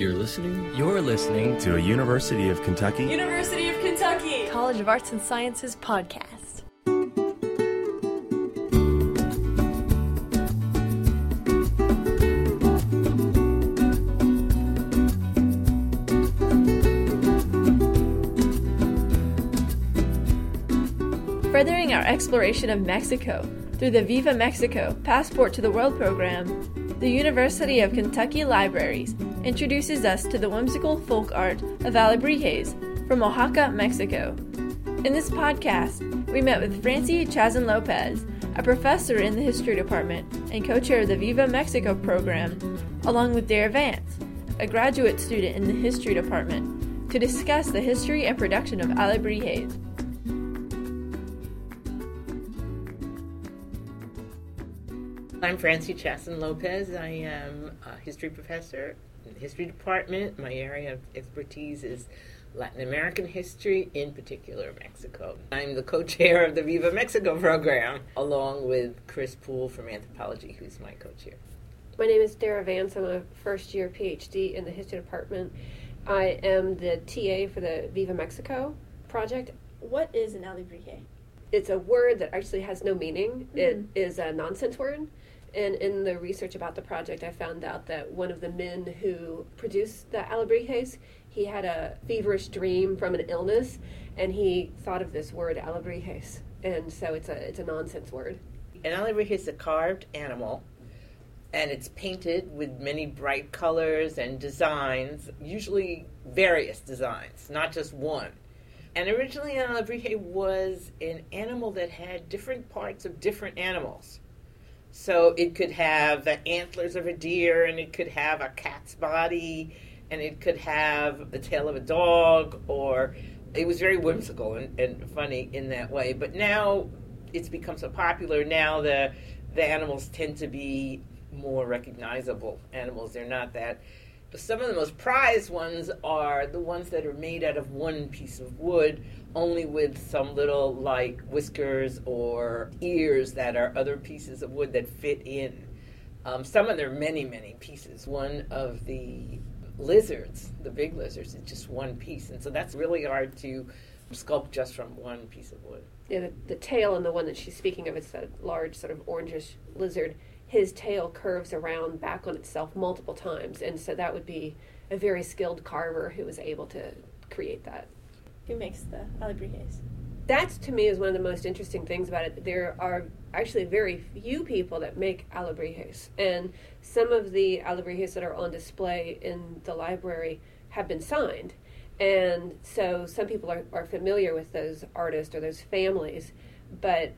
You're listening You're listening to a University of Kentucky University of Kentucky College of Arts and Sciences podcast. Furthering our exploration of Mexico through the Viva Mexico Passport to the World program, the University of Kentucky Libraries introduces us to the whimsical folk art of Alebrijes from Oaxaca, Mexico. In this podcast, we met with Francie Chassen Lopez, a professor in the history department and co chair of the Viva Mexico program, along with Dara Vance, a graduate student in the history department, to discuss the history and production of Alebrijes. I'm Francie Chassen Lopez. I am a history professor in the history department. My area of expertise is Latin American history, in particular Mexico. I'm the co chair of the Viva Mexico program, along with Chris Pool from anthropology, who's my co chair. My name is Dara Vance. I'm a first year PhD in the history department. I am the TA for the Viva Mexico project. What is an Alebrije? It's a word that actually has no meaning, it Mhm. is a nonsense word. And in the research about the project, I found out that one of the men who produced the Alebrijes, he had a feverish dream from an illness, and he thought of this word Alebrijes, and so it's a it's a nonsense word. An alebrije is a carved animal, and it's painted with many bright colors and designs, usually various designs, not just one. And originally, an alebrije was an animal that had different parts of different animals. So it could have the antlers of a deer, and it could have a cat's body, and it could have the tail of a dog, or it was very whimsical and, and funny in that way. But now it's become so popular. Now the the animals tend to be more recognizable animals. They're not that. But some of the most prized ones are the ones that are made out of one piece of wood, only with some little like whiskers or ears that are other pieces of wood that fit in. Um, some of them are many, many pieces. One of the lizards, the big lizards, is just one piece, and so that's really hard to sculpt just from one piece of wood. Yeah, the, the tail and the one that she's speaking of, it's that large sort of orangish lizard. His tail curves around back on itself multiple times, and so that would be a very skilled carver who was able to create that. Who makes the Alebrijes? That's to me is one of the most interesting things about it. There are actually very few people that make alebrijes, and some of the alebrijes that are on display in the library have been signed. And so some people are, are familiar with those artists or those families, but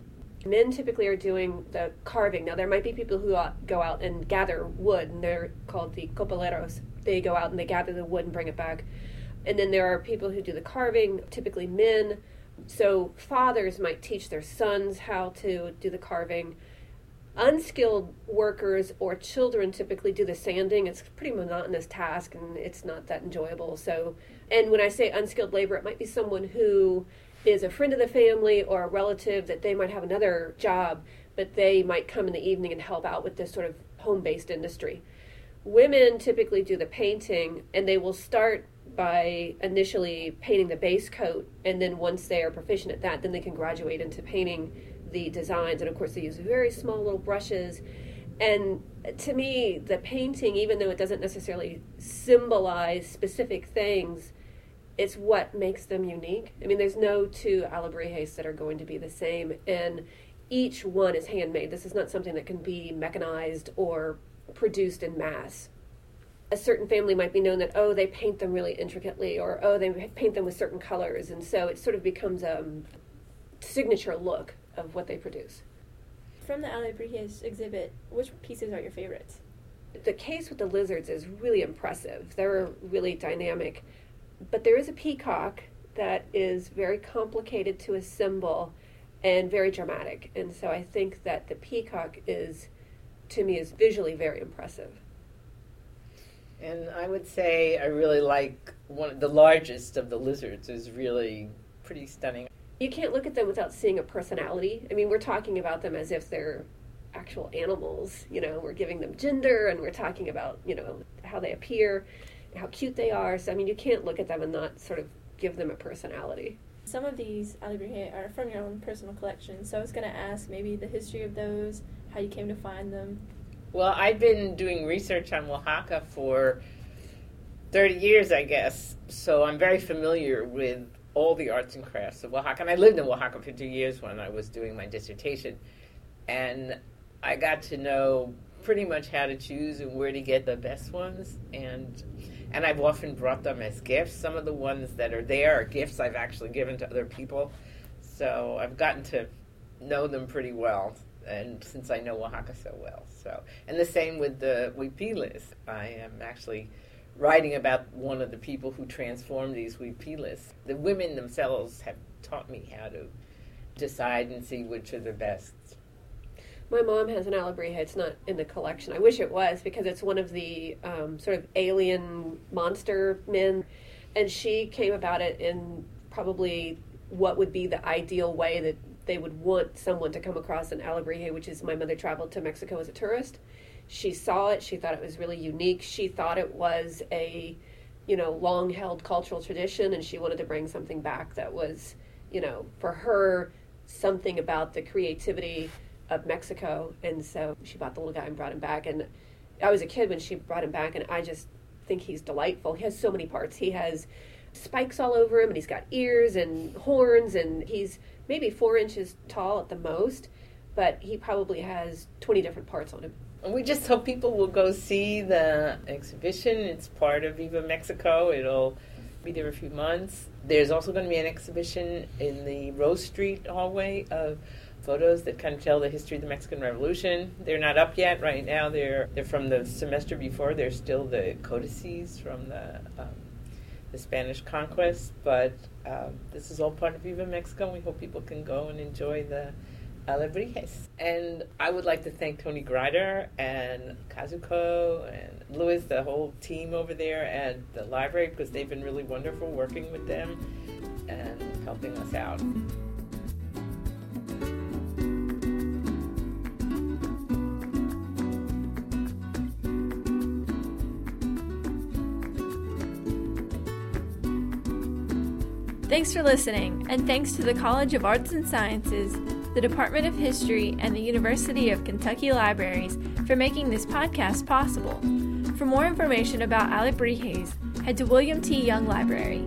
men typically are doing the carving. Now, there might be people who go out and gather wood, and they're called the copaleros. They go out and they gather the wood and bring it back. And then there are people who do the carving, typically men. So fathers might teach their sons how to do the carving. Unskilled workers or children typically do the sanding. It's a pretty monotonous task and it's not that enjoyable. So, and when I say unskilled labor, it might be someone who is a friend of the family or a relative that they might have another job, but they might come in the evening and help out with this sort of home based industry. Women typically do the painting and they will start by initially painting the base coat and then once they are proficient at that then they can graduate into painting the designs and of course they use very small little brushes and to me the painting even though it doesn't necessarily symbolize specific things it's what makes them unique. I mean there's no two alebrijes that are going to be the same and each one is handmade. This is not something that can be mechanized or produced in mass. A certain family might be known that oh they paint them really intricately or oh they paint them with certain colors and so it sort of becomes a um, signature look of what they produce. From the Alebrijes exhibit, which pieces are your favorites? the case with the lizards is really impressive. They're really dynamic but there is a peacock that is very complicated to assemble and very dramatic and so i think that the peacock is to me is visually very impressive And I would say I really like one of the largest of the lizards is really pretty stunning. you can't look at them without seeing a personality. I mean, we're talking about them as if they're actual animals. You know, we're giving them gender and we're talking about, you know, how they appear. How cute they are. So I mean, you can't look at them and not sort of give them a personality. Some of these alebrijes are from your own personal collection, so I was going to ask maybe the history of those, how you came to find them. Well, I've been doing research on Oaxaca for 30 years, I guess, so I'm very familiar with all the arts and crafts of Oaxaca. And I lived in Oaxaca for two years when I was doing my dissertation. And I got to know pretty much how to choose and where to get the best ones. And and I've often brought them as gifts. Some of the ones that are there are gifts I've actually given to other people. So I've gotten to know them pretty well. And since I know Oaxaca so well, so and the same with the huipiles. I am actually writing about one of the people who transformed these huipiles. The women themselves have taught me how to decide and see which are the best. My mom has an alebrije. It's not in the collection. I wish it was because it's one of the um, sort of alien monster men, and she came about it in probably what would be the ideal way that they would want someone to come across an alebrije, which is my mother traveled to Mexico as a tourist she saw it. She thought it was really unique. She thought it was a, you know, long held cultural tradition, and she wanted to bring something back that was, you know, for her, something about the creativity of Mexico. And so she bought the little guy and brought him back. And I was a kid when she brought him back, and I just think he's delightful. He has so many parts. He has spikes all over him, and he's got ears and horns, and he's maybe four inches tall at the most, but he probably has 20 different parts on him. And we just hope people will go see the exhibition. It's part of Viva Mexico. It'll be there a few months. There's also going to be an exhibition in the Rose Street hallway of photos that kind of tell the history of the Mexican Revolution. They're not up yet right now. They're they're from the semester before. They're still the codices from the um, the Spanish conquest, but um, this is all part of Viva Mexico. We hope people can go and enjoy the Alebrijes. And I would like to thank Tony Grider and Kazuko and Louis, the whole team over there at the library, because they've been really wonderful working with them and helping us out. Thanks for listening, and thanks to the College of Arts and Sciences the Department of History, and the University of Kentucky Libraries for making this podcast possible. For more information about Alebrijes, head to William T. Young Library.